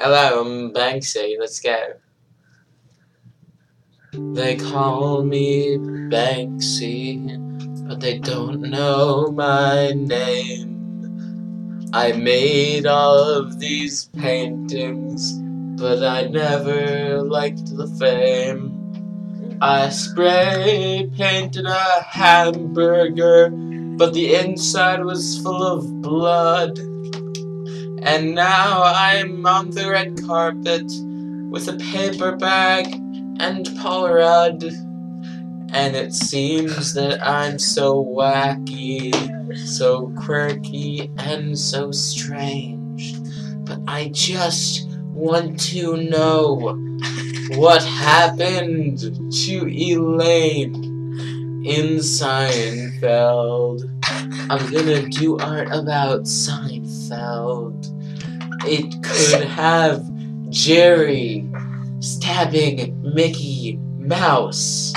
Hello, I'm Banksy. Let's go. They call me Banksy, but they don't know my name. I made all of these paintings, but I never liked the fame. I spray painted a hamburger, but the inside was full of blood. And now I'm on the red carpet with a paper bag and Paul Polaroid. And it seems that I'm so wacky, so quirky, and so strange. But I just want to know what happened to Elaine in Seinfeld. I'm gonna do art about Seinfeld. It could have Jerry stabbing Mickey Mouse.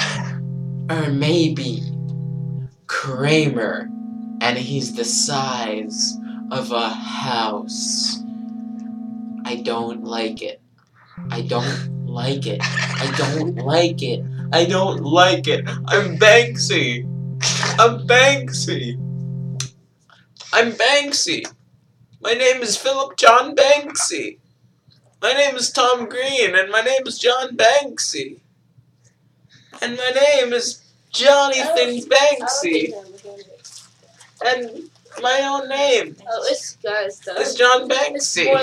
Or maybe Kramer, and he's the size of a house. I don't like it. I don't like it. I don't like it. I don't like it. I'm Banksy. I'm Banksy. I'm Banksy. My name is Philip John Banksy. My name is Tom Green, and my name is John Banksy. And my name is Johnny oh, Things oh, Banksy. And my own name Oh, it's guys, though. John Banksy. more